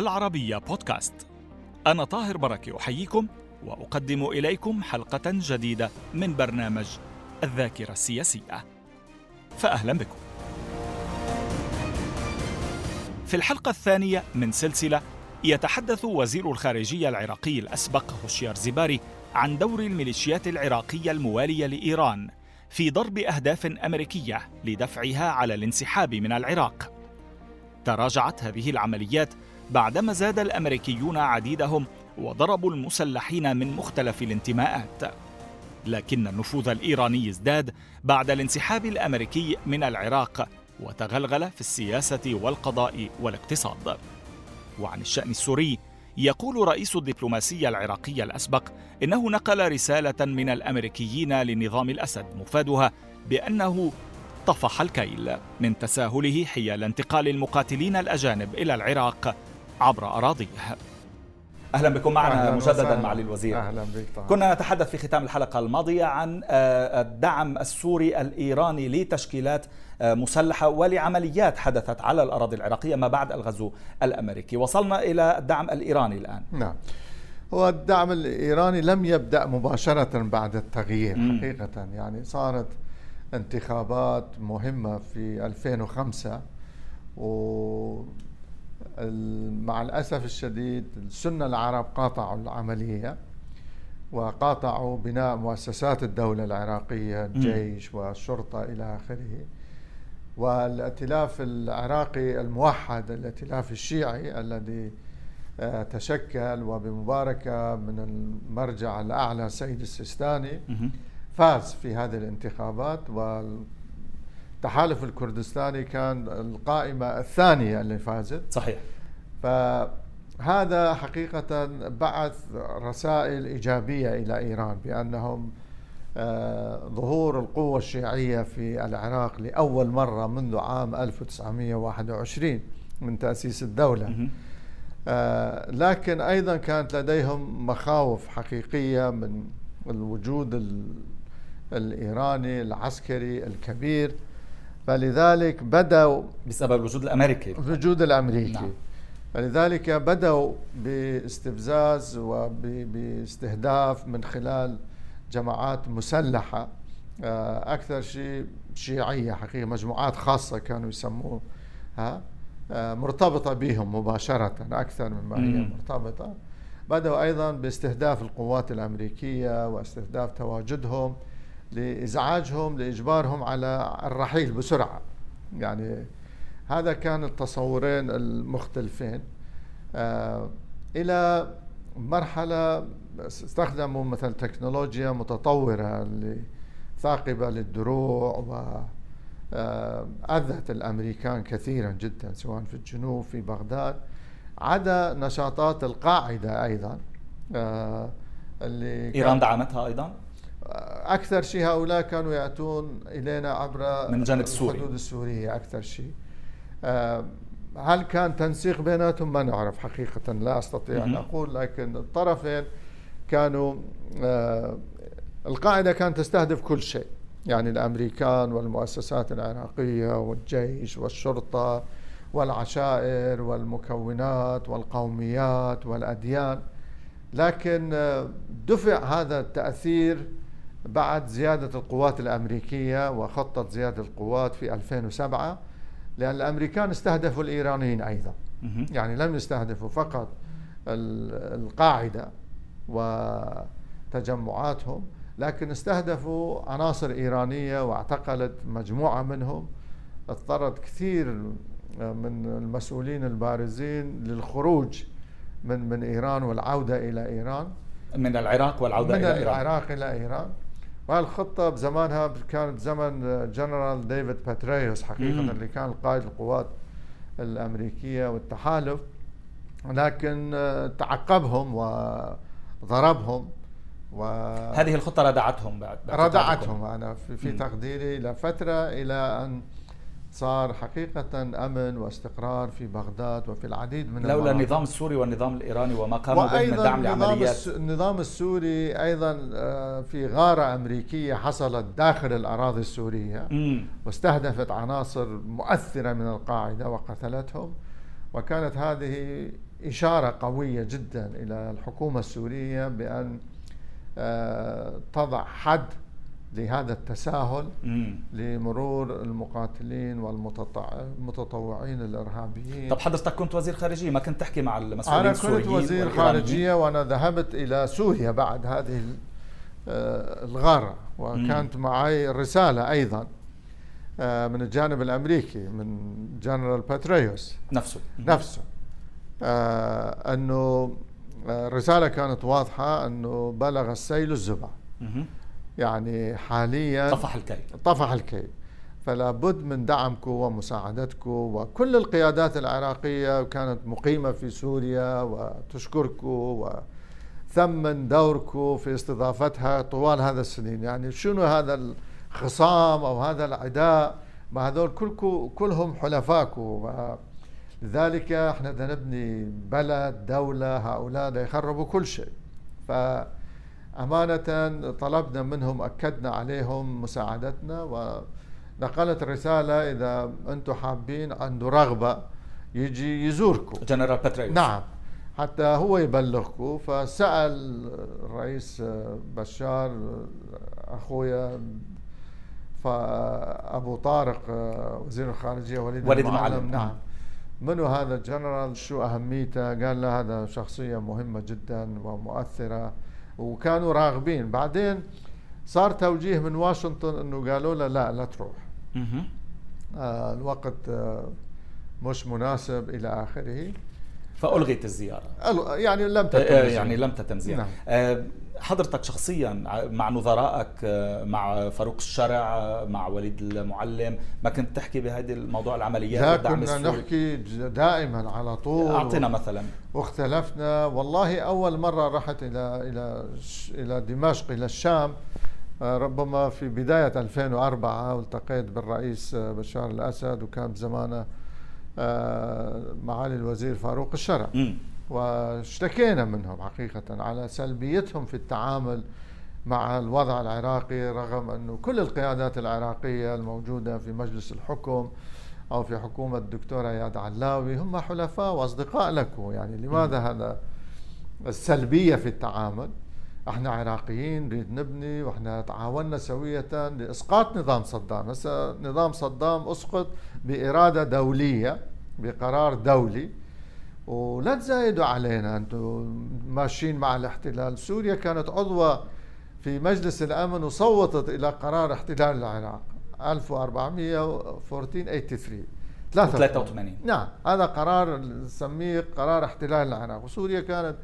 العربية بودكاست. أنا طاهر بركة أحييكم وأقدم إليكم حلقة جديدة من برنامج الذاكرة السياسية. فأهلا بكم. في الحلقة الثانية من سلسلة يتحدث وزير الخارجية العراقي الأسبق هوشيار زباري عن دور الميليشيات العراقية الموالية لإيران في ضرب أهداف أمريكية لدفعها على الانسحاب من العراق. تراجعت هذه العمليات بعدما زاد الأمريكيون عديدهم وضربوا المسلحين من مختلف الانتماءات. لكن النفوذ الإيراني ازداد بعد الانسحاب الأمريكي من العراق وتغلغل في السياسة والقضاء والاقتصاد. وعن الشأن السوري يقول رئيس الدبلوماسية العراقية الأسبق إنه نقل رسالة من الأمريكيين لنظام الأسد مفادها بأنه طفح الكيل من تساهله حيال انتقال المقاتلين الأجانب إلى العراق عبر أراضيه أهلا بكم معنا أهلاً مجددا معالي الوزير. أهلا بك طبعا. كنا نتحدث في ختام الحلقة الماضية عن الدعم السوري الإيراني لتشكيلات مسلحة ولعمليات حدثت على الأراضي العراقية ما بعد الغزو الأمريكي. وصلنا إلى الدعم الإيراني الآن. نعم. هو الدعم الإيراني لم يبدأ مباشرة بعد التغيير م. حقيقة. يعني صارت انتخابات مهمة في 2005 و مع الأسف الشديد السنة العرب قاطعوا العملية وقاطعوا بناء مؤسسات الدولة العراقية الجيش والشرطة إلى آخره. والائتلاف العراقي الموحد الائتلاف الشيعي الذي تشكل وبمباركة من المرجع الأعلى سيد السيستاني فاز في هذه الانتخابات والتحالف الكردستاني كان القائمة الثانية اللي فازت. صحيح. فهذا حقيقة بعث رسائل إيجابية إلى إيران بأنهم ظهور القوة الشيعية في العراق لأول مرة منذ عام 1921 من تأسيس الدولة. لكن أيضا كانت لديهم مخاوف حقيقية من الوجود الإيراني العسكري الكبير. فلذلك بدأوا بسبب الوجود الأمريكي. الوجود الأمريكي. نعم. فلذلك بدأوا باستفزاز وباستهداف من خلال جماعات مسلحة أكثر شيء شيعية حقيقة مجموعات خاصة كانوا يسموها مرتبطة بهم مباشرة أكثر مما هي مرتبطة. بدأوا أيضا باستهداف القوات الأمريكية واستهداف تواجدهم. لإزعاجهم لإجبارهم على الرحيل بسرعة. يعني هذا كان التصورين المختلفين. آه إلى مرحلة استخدموا مثلا تكنولوجيا متطورة ثاقبة للدروع و أذت الأمريكان كثيرا جدا سواء في الجنوب في بغداد. عدا نشاطات القاعدة أيضا اللي إيران دعمتها أيضا؟ أكثر شيء هؤلاء كانوا يأتون إلينا عبر من الجانب السوري. الحدود السورية أكثر شيء. هل كان تنسيق بيناتهم؟ ما نعرف حقيقة لا أستطيع أن أقول لكن الطرفين كانوا القاعدة كانت تستهدف كل شيء. يعني الأمريكان والمؤسسات العراقية والجيش والشرطة والعشائر والمكونات والقوميات والأديان. لكن دفع هذا التأثير بعد زيادة القوات الأمريكية وخطة زيادة القوات في 2007 لأن الأمريكان استهدفوا الإيرانيين أيضا. يعني لم يستهدفوا فقط القاعدة وتجمعاتهم لكن استهدفوا عناصر إيرانية واعتقلت مجموعة منهم. اضطرت كثير من المسؤولين البارزين للخروج من من إيران والعودة إلى إيران. من العراق والعودة من إلى إيران. من العراق إلى إيران. وهالخطة بزمانها كانت زمن جنرال ديفيد بتريوس حقيقة مم. اللي كان قائد القوات الأمريكية والتحالف. لكن تعقبهم وضربهم و هذه الخطة ردعتهم بعد, بعد ردعتهم أنا في, في تقديري لفترة إلى أن صار حقيقة أمن واستقرار في بغداد وفي العديد من لولا النظام السوري والنظام الإيراني وما قاموا به من دعم لعمليات النظام السوري أيضا في غارة أمريكية حصلت داخل الأراضي السورية م. واستهدفت عناصر مؤثرة من القاعدة وقتلتهم. وكانت هذه إشارة قوية جدا إلى الحكومة السورية بأن تضع حد لهذا التساهل لمرور المقاتلين والمتطوعين الإرهابيين. طب حضرتك كنت وزير خارجية ما كنت تحكي مع المسؤولين أنا كنت وزير خارجية وأنا ذهبت إلى سوريا بعد هذه آه، الغارة وكانت معي رسالة أيضا آه، من الجانب الأمريكي من جنرال بتريوس. نفسه. نفسه. آه، أنه الرساله كانت واضحة أنه بلغ السيل الزبى يعني حاليا طفح الكيل طفح الكيل فلا بد من دعمكم ومساعدتكم وكل القيادات العراقية كانت مقيمة في سوريا وتشكركم وثمن دوركم في استضافتها طوال هذا السنين. يعني شنو هذا الخصام أو هذا العداء؟ ما هذول كلكم كلهم حلفاكم. لذلك إحنا بدنا نبني بلد دولة هؤلاء يخربوا كل شيء. ف أمانة طلبنا منهم أكدنا عليهم مساعدتنا ونقلت رسالة إذا أنتم حابين عنده رغبة يجي يزوركم. جنرال بتريوس. نعم. حتى هو يبلغكم. فسأل الرئيس بشار أخويا فأبو طارق وزير الخارجية وليد, وليد المعلم. نعم. منو هذا الجنرال شو أهميته؟ قال له هذا شخصية مهمة جدا ومؤثرة. وكانوا راغبين. بعدين صار توجيه من واشنطن إنه قالوا له لا لا تروح. آه الوقت آه مش مناسب إلى آخره. فألغيت الزيارة. يعني لم تتم آه، يعني لم تتم زيارة. نعم. آه، حضرتك شخصيا مع نظرائك آه، مع فاروق الشرع مع وليد المعلم ما كنت تحكي بهذه الموضوع العمليات لا كنا السوري. نحكي دائما على طول اعطينا مثلا واختلفنا والله أول مرة رحت إلى إلى إلى دمشق إلى الشام آه، ربما في بداية 2004 والتقيت بالرئيس بشار الأسد وكان زمانه آه، معالي الوزير فاروق الشرع م. واشتكينا منهم حقيقة على سلبيتهم في التعامل مع الوضع العراقي رغم أنه كل القيادات العراقية الموجودة في مجلس الحكم أو في حكومة الدكتورة إياد علاوي هم حلفاء وأصدقاء لكم يعني لماذا هذا السلبية في التعامل؟ إحنا عراقيين نريد نبني وإحنا تعاوننا سوية لإسقاط نظام صدام. هسه نظام صدام أسقط بإرادة دولية بقرار دولي. ولا تزايدوا علينا. أنتم ماشيين مع الاحتلال. سوريا كانت عضوة في مجلس الأمن وصوتت إلى قرار احتلال العراق. 1483 83 نعم هذا قرار نسميه قرار احتلال العراق. وسوريا كانت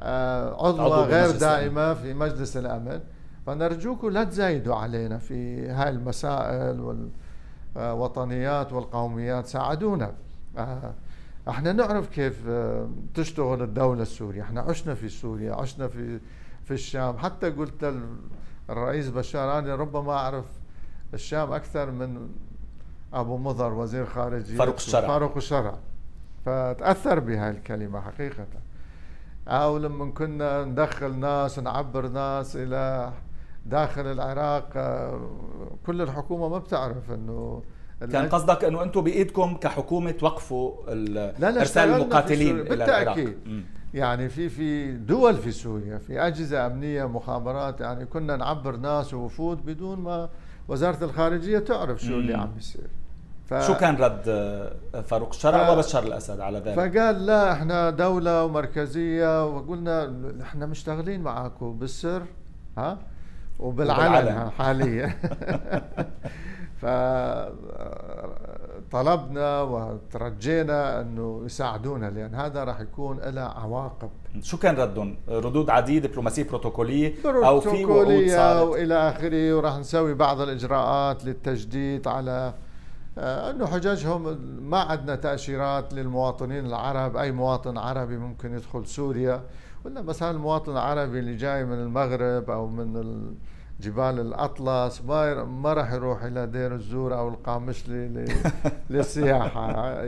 آه، عضوة غير دائمة في مجلس الأمن. فنرجوكم لا تزايدوا علينا في هاي المسائل والوطنيات والقوميات. ساعدونا. آه، إحنا نعرف كيف آه، تشتغل الدولة السورية. إحنا عشنا في سوريا عشنا في في الشام. حتى قلت الرئيس بشار أنا ربما أعرف الشام أكثر من أبو مضر وزير خارجية. فاروق الشرع. فاروق الشرع. فتأثر بهاي الكلمة حقيقة. أو لما كنا ندخل ناس نعبر ناس إلى داخل العراق آه، كل الحكومة ما بتعرف أنه كان قصدك إنه أنتم بإيدكم كحكومة توقفوا إرسال المقاتلين إلى العراق. يعني في في دول في سوريا في اجهزه أمنية مخابرات يعني كنا نعبر ناس ووفود بدون ما وزارة الخارجية تعرف شو اللي عم بيصير. ف... شو كان رد فاروق؟ الشرع ف... وبشار الأسد على ذلك؟ فقال لا إحنا دولة ومركزية وقلنا إحنا مشتغلين معاكم بالسر ها؟ وبالعلن. حاليا. فطلبنا وترجينا أنه يساعدونا لأن هذا راح يكون له عواقب. شو كان ردهم؟ ردود عديده دبلوماسية بروتوكولية أو في وعود صارت؟ وإلى آخره وراح نسوي بعض الإجراءات للتجديد على آه، أنه حججهم ما عندنا تأشيرات للمواطنين العرب. أي مواطن عربي ممكن يدخل سوريا ولا مثلا المواطن العربي اللي جاي من المغرب أو من جبال الأطلس ما ما راح يروح إلى دير الزور أو القامشلي للسياحة.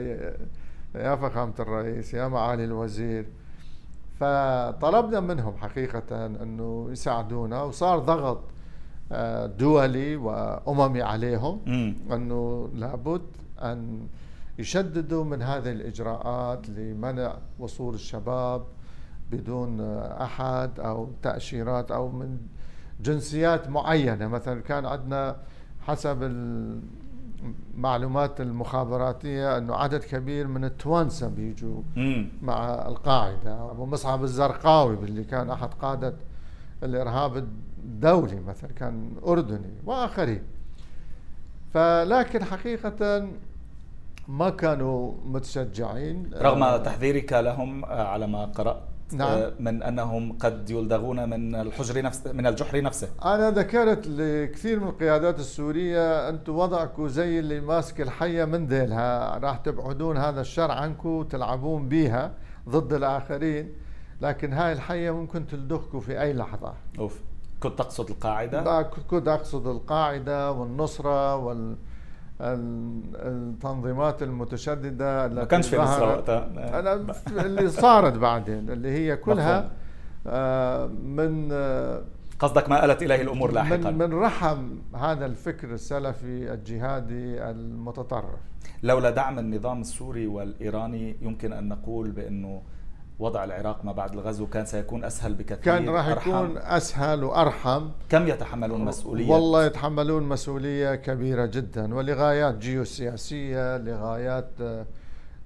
يا فخامة الرئيس يا معالي الوزير. فطلبنا منهم حقيقة أنه يساعدونا وصار ضغط دولي وأممي عليهم أنه لابد أن يشددوا من هذه الإجراءات لمنع وصول الشباب بدون أحد أو تأشيرات أو من جنسيات معينة. مثلا كان عندنا حسب المعلومات المخابراتية أنه عدد كبير من التوانسة بيجوا مع القاعدة. أبو مصعب الزرقاوي اللي كان أحد قادة الإرهاب الدولي مثلا كان أردني وآخرين. فلكن حقيقة ما كانوا متشجعين. رغم تحذيرك لهم على ما قرأت. نعم. من أنهم قد يلدغون من الحجر نفسه من الجحر نفسه. أنا ذكرت لكثير من القيادات السورية أنتم وضعكم زي اللي ماسك الحية من ذيلها. راح تبعدون هذا الشر عنكم وتلعبون بيها ضد الآخرين. لكن هاي الحية ممكن تلدغكم في أي لحظة. أوف. كنت تقصد القاعدة؟ كنت أقصد القاعدة والنصرة وال التنظيمات المتشددة التي ما كانش في مصر وقتها. اللي صارت بعدين اللي هي كلها آه، من آه، قصدك ما آلت إليه الأمور لاحقا. من, من رحم هذا الفكر السلفي الجهادي المتطرف. لولا دعم النظام السوري والإيراني يمكن أن نقول بأنه وضع العراق ما بعد الغزو كان سيكون أسهل بكثير كان راح يكون أسهل وأرحم. كم يتحملون مسؤولية؟ والله يتحملون مسؤولية كبيرة جدا ولغايات جيوسياسية لغايات آه،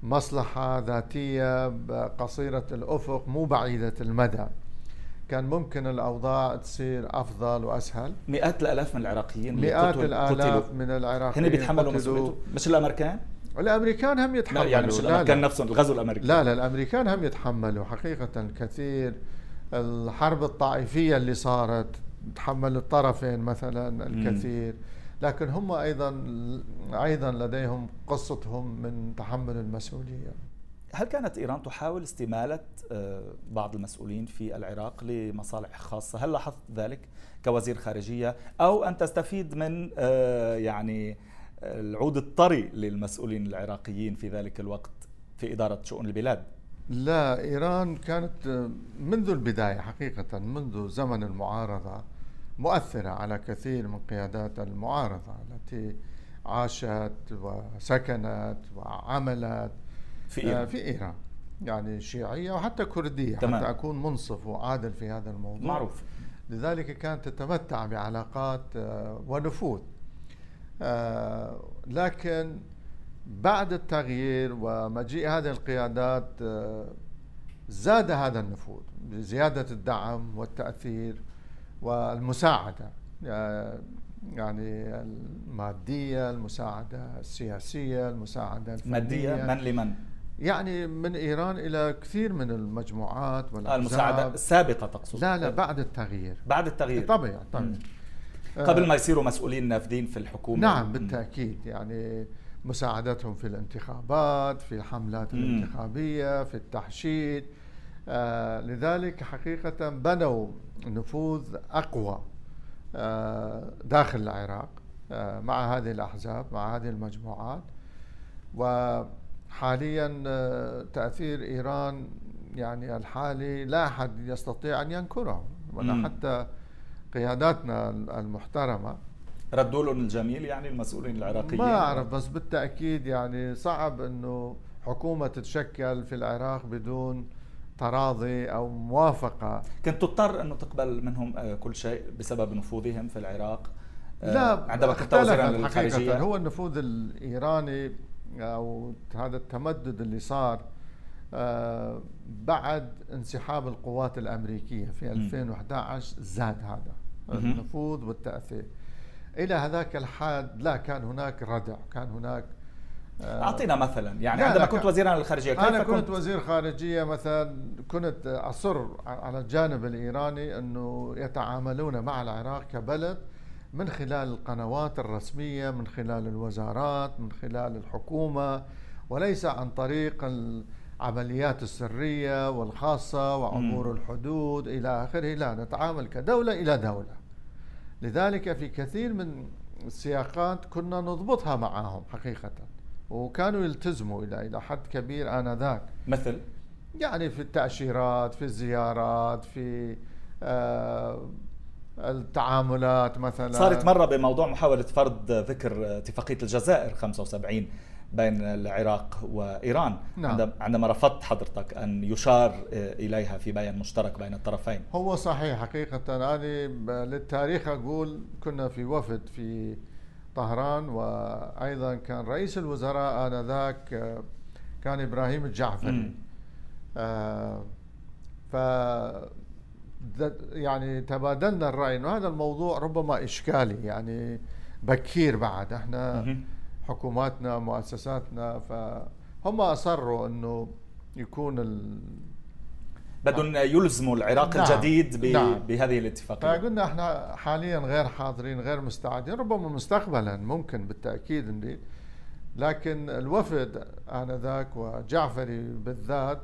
مصلحة ذاتية قصيرة الأفق مو بعيدة المدى. كان ممكن الأوضاع تصير أفضل وأسهل. مئات الآلاف من العراقيين مئات الآلاف من العراقيين هن بيتحملوا مسؤوليته. مش الأمريكان؟ الأمريكان هم يتحملوا. لا يعني مش الامريكان نفسهم الغزو الأمريكي. لا لا الأمريكان هم يتحملوا حقيقة الكثير الحرب الطائفية اللي صارت تحمل الطرفين مثلا الكثير. لكن هم أيضا أيضا لديهم قصتهم من تحمل المسؤولية. هل كانت إيران تحاول استمالة آه، بعض المسؤولين في العراق لمصالح خاصة؟ هل لاحظت ذلك كوزير خارجية؟ أو أن تستفيد من آه، يعني العود الطري للمسؤولين العراقيين في ذلك الوقت في إدارة شؤون البلاد لا إيران كانت منذ البداية حقيقة منذ زمن المعارضة مؤثرة على كثير من قيادات المعارضة التي عاشت وسكنت وعملت في إيران, في إيران. يعني شيعية وحتى كردية تمام. حتى أكون منصف وعادل في هذا الموضوع معروف لذلك كانت تتمتع بعلاقات آه، ونفوذ آه، لكن بعد التغيير ومجيء هذه القيادات آه، زاد هذا النفوذ بزيادة الدعم والتأثير والمساعدة آه، يعني المادية المساعدة السياسية المساعدة الفنية. مادية؟ من لمن؟ يعني من إيران إلى كثير من المجموعات والأحزاب. المساعدة السابقة تقصد. لا لا بعد التغيير. بعد التغيير. طبعا طبعا قبل ما يصيروا مسؤولين نافذين في الحكومة. نعم بالتأكيد. يعني مساعدتهم في الانتخابات في الحملات الانتخابية في التحشيد. آه لذلك حقيقة بنوا نفوذ أقوى آه داخل العراق آه مع هذه الأحزاب مع هذه المجموعات. وحاليا آه، تأثير إيران يعني الحالي لا أحد يستطيع أن ينكره ولا حتى قياداتنا المحترمة. ردوا لهم الجميل يعني المسؤولين العراقيين. ما أعرف بس بالتأكيد يعني صعب إنه حكومة تتشكل في العراق بدون تراضي أو موافقة. كنت تضطر إنه تقبل منهم آه، كل شيء بسبب نفوذهم في العراق؟ آه، لا عندما كنت وزيرا الخارجيه هو النفوذ الإيراني أو هذا التمدد اللي صار آه، بعد انسحاب القوات الأمريكية في 2011 زاد هذا. النفوذ والتأثير. إلى هذاك الحد لا كان هناك ردع كان هناك آه، أعطينا مثلا. يعني عندما كنت وزيرا للخارجيه كيف أنا كنت, كنت؟ وزير خارجية مثلا كنت أصر على الجانب الإيراني أنه يتعاملون مع العراق كبلد من خلال القنوات الرسمية من خلال الوزارات من خلال الحكومة وليس عن طريق العمليات السرية والخاصة وعبور الحدود إلى آخره. لا نتعامل كدولة إلى دولة. لذلك في كثير من السياقات كنا نضبطها معهم حقيقة وكانوا يلتزموا إلى إلى حد كبير آنذاك. مثل؟ يعني في التأشيرات في الزيارات في آه التعاملات مثلا. صارت مرة بموضوع محاولة فرض ذكر اتفاقية الجزائر 75 بين العراق وإيران. نعم. عندما رفضت حضرتك أن يشار إليها في بيان مشترك بين الطرفين. هو صحيح حقيقة. أنا للتاريخ أقول كنا في وفد في طهران وأيضا كان رئيس الوزراء آنذاك كان إبراهيم الجعفري. آه ف يعني تبادلنا الرأي أنه هذا الموضوع ربما إشكالي يعني بكير بعد. إحنا حكوماتنا مؤسساتنا فهم أصروا أنه يكون ال... بدهم يلزموا العراق نعم. الجديد ب... نعم. بهذه الاتفاقية. فقلنا إحنا حاليا غير حاضرين غير مستعدين ربما مستقبلا ممكن بالتأكيد لكن الوفد آنذاك وجعفري بالذات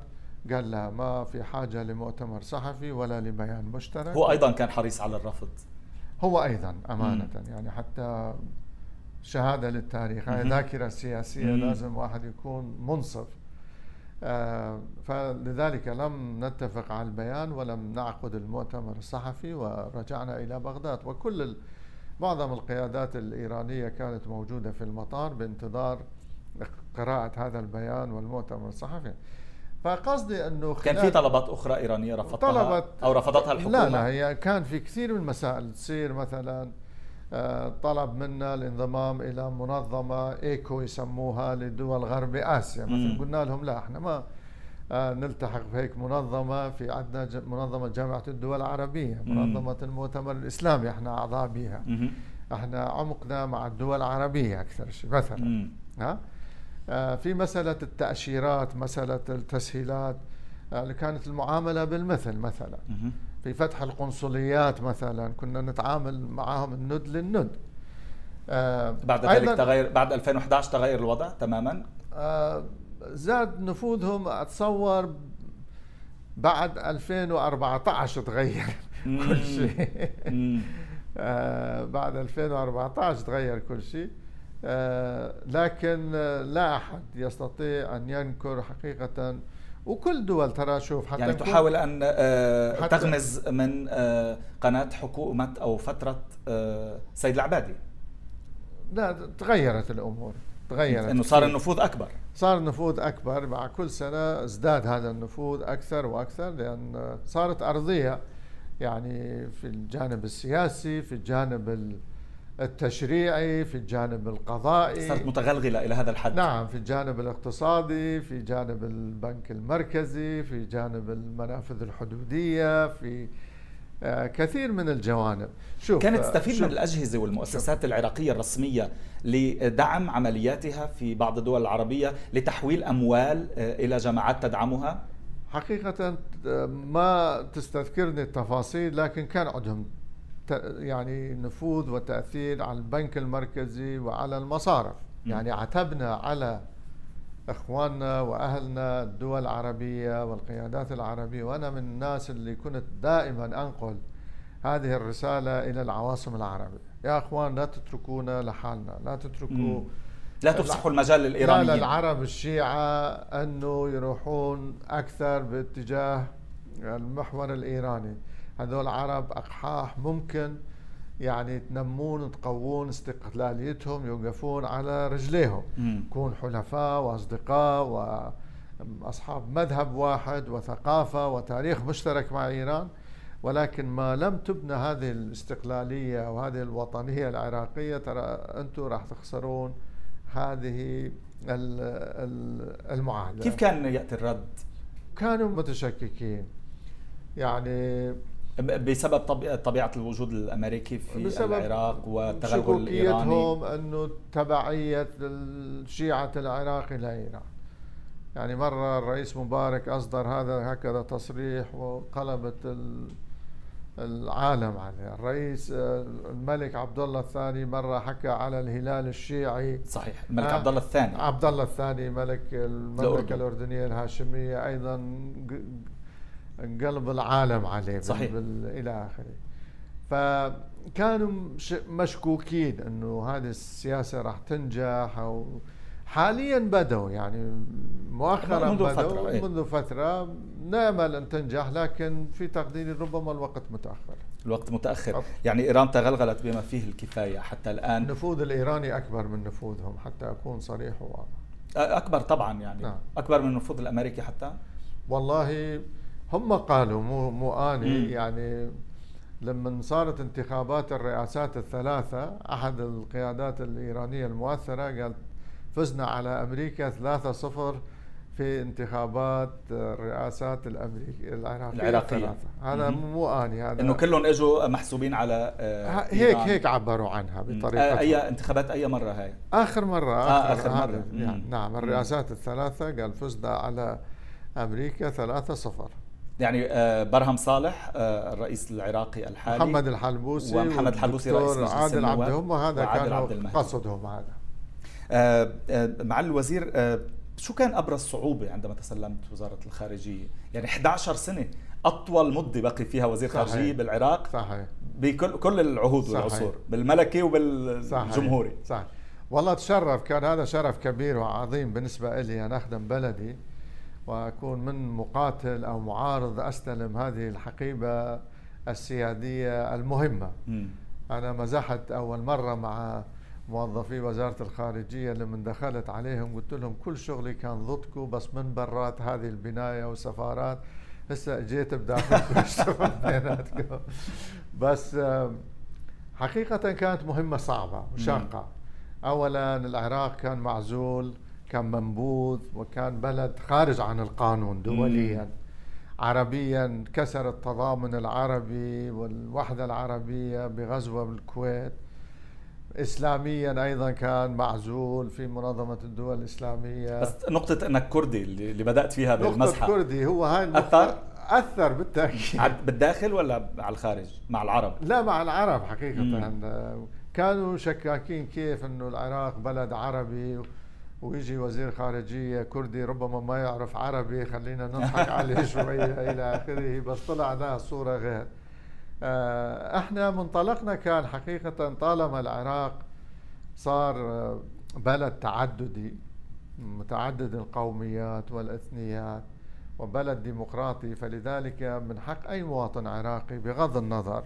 قال لا ما في حاجة لمؤتمر صحفي ولا لبيان مشترك. هو أيضا كان حريص على الرفض. هو أيضا أمانة مم. يعني حتى شهادة للتاريخ هاي ذاكرة سياسية مم. لازم واحد يكون منصف. آه فلذلك لم نتفق على البيان ولم نعقد المؤتمر الصحفي ورجعنا إلى بغداد. وكل معظم القيادات الإيرانية كانت موجودة في المطار بانتظار قراءة هذا البيان والمؤتمر الصحفي. فقصدي أنه كان في طلبات أخرى إيرانية رفضتها طلبت أو رفضتها الحكومة؟ لا لا هي كان في كثير من المسائل تصير مثلا آه، طلب منا الانضمام إلى منظمة إيكو يسموها لدول غرب آسيا مثلا. قلنا لهم لا إحنا ما آه، نلتحق بهيك منظمة في عندنا منظمة جامعة الدول العربية منظمة المؤتمر الإسلامي إحنا أعضاء بها إحنا عمقنا مع الدول العربية أكثر شيء مثلا. ها؟ في مسألة التأشيرات مسألة التسهيلات اللي آه، كانت المعاملة بالمثل مثلا. في فتح القنصليات مثلا كنا نتعامل معهم الند للند. آه، بعد ذلك تغير بعد 2011 تغير الوضع تماما؟ زاد نفوذهم أتصور بعد 2014 تغير كل شيء. بعد 2014 تغير كل شيء. آه، لكن لا أحد يستطيع أن ينكر حقيقة وكل دول ترى شوف حتى يعني تحاول أن آه، تغمز من آه، قناة حكومة أو فترة سيد العبادي. لا تغيرت الأمور تغيرت إنه صار النفوذ أكبر. صار النفوذ أكبر مع كل سنة ازداد هذا النفوذ أكثر وأكثر لأن صارت أرضية يعني في الجانب السياسي في الجانب التشريعي في الجانب القضائي. صارت متغلغلة إلى هذا الحد. نعم في الجانب الاقتصادي في جانب البنك المركزي في جانب المنافذ الحدودية في آه، كثير من الجوانب. شوف كانت تستفيد شوف. من الأجهزة والمؤسسات شوف. العراقية الرسمية لدعم عملياتها في بعض الدول العربية لتحويل أموال آه، إلى جماعات تدعمها؟ حقيقة آه، ما تستذكرني التفاصيل لكن كان عندهم يعني نفوذ وتأثير على البنك المركزي وعلى المصارف. يعني عتبنا على إخواننا وأهلنا الدول العربية والقيادات العربية وأنا من الناس اللي كنت دائما أنقل هذه الرسالة إلى العواصم العربية. يا إخوان لا تتركونا لحالنا لا تتركوا لا تفسحوا المجال للإيرانيين. لا للعرب الشيعة أنه يروحون أكثر باتجاه المحور الإيراني. هذول عرب أقحاح ممكن يعني تنمون تقوون استقلاليتهم يوقفون على رجليهم. يكون حلفاء وأصدقاء وأصحاب مذهب واحد وثقافة وتاريخ مشترك مع إيران. ولكن ما لم تبنى هذه الاستقلالية وهذه الوطنية العراقية ترى أنتم راح تخسرون هذه المعاهدة. كيف كان يأتي الرد؟ كانوا متشككين. يعني بسبب طبيعة الوجود الأمريكي في بسبب العراق والتغلغل الإيراني. أنه تبعية الشيعة العراق إلى إيران. يعني مرة الرئيس مبارك أصدر هذا هكذا تصريح وقلبت العالم عليه. الرئيس آه، الملك عبد الله الثاني مرة حكى على الهلال الشيعي. صحيح. الملك آه عبد الله الثاني عبد الله الثاني ملك المملكه الأردنية الهاشمية أيضا قلب العالم عليه صحيح. إلى آخره. فكانوا مشكوكين إنه هذه السياسة راح تنجح أو حاليا بدوا يعني مؤخرا منذ بدوا فترة إيه؟ منذ فترة نامل أن تنجح لكن في تقديري ربما الوقت متأخر. الوقت متأخر. يعني إيران تغلغلت بما فيه الكفاية حتى الآن. النفوذ الإيراني أكبر من نفوذهم حتى أكون صريح وواضح. أكبر طبعا يعني. نعم. أكبر من النفوذ الأمريكي حتى؟ والله هم قالوا مو مو اني يعني لما صارت انتخابات الرئاسات الثلاثة أحد القيادات الإيرانية المؤثرة قال فزنا على أمريكا 3-0 في انتخابات الرئاسات الامريكيه العراقية العراقية. هذا مو اني هذا إنه كلهم إجوا محسوبين على آه هيك هيك عبروا عنها بطريقة آه أي انتخابات أي مرة هاي؟ آخر مرة آه آخر, آخر مرة. يعني نعم الرئاسات الثلاثة قال فزنا على أمريكا 3-0 يعني آه، برهم صالح آه، الرئيس العراقي الحالي محمد الحلبوسي ومحمد الحلبوسي رئيس مجلس عادل عبد هم هذا كان قصدهم هذا. آه، معالي الوزير شو كان أبرز صعوبة عندما تسلمت وزارة الخارجية؟ يعني 11 سنة أطول مدة بقي فيها وزير صحيح. خارجية بالعراق صحيح. بكل كل العهود والعصور بالملكي وبالجمهوري. صحيح. صحيح. والله تشرف كان هذا شرف كبير وعظيم بالنسبة لي أن أخدم بلدي. وأكون من مقاتل أو معارض أستلم هذه الحقيبة السيادية المهمة. م. أنا مزحت أول مرة مع موظفي وزارة الخارجية لما دخلت عليهم قلت لهم كل شغلي كان ضدكم بس من برات هذه البناية والسفارات. هسه جيت بداخلكم اشتغل بيناتكم. بس حقيقة كانت مهمة صعبة وشاقة أولا العراق كان معزول. كان منبوذ وكان بلد خارج عن القانون دوليا. عربيا كسر التضامن العربي والوحدة العربية بغزوة بالكويت. اسلاميا أيضا كان معزول في منظمة الدول الإسلامية. بس نقطة أنك كردي اللي بدأت فيها بالمزحه نقطه كردي هو هاي أثر؟ أثر بالتأكيد. بالداخل ولا على الخارج؟ مع العرب؟ لا مع العرب حقيقة. مم. كانوا شكاكين كيف إنه العراق بلد عربي ويجي وزير خارجية كردي ربما ما يعرف عربي خلينا نضحك عليه شوية إلى آخره بس طلع لها صورة غير. آه، إحنا منطلقنا كان حقيقة طالما العراق صار آه، بلد تعددي متعدد القوميات والإثنيات وبلد ديمقراطي فلذلك من حق أي مواطن عراقي بغض النظر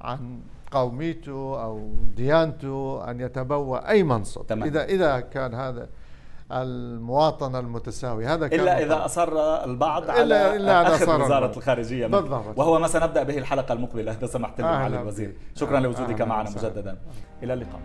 عن قوميته أو ديانته أن يتبوأ أي منصب. تمام. إذا إذا كان هذا المواطنة المتساوية هذا كان إلا إذا أصر البعض على إلا إلا أخذ وزارة الخارجية بالضبط. وهو ما سنبدأ به الحلقة المقبلة إذا سمحت لي معالي الوزير. شكرا لوجودك معنا مجددا. إلى اللقاء.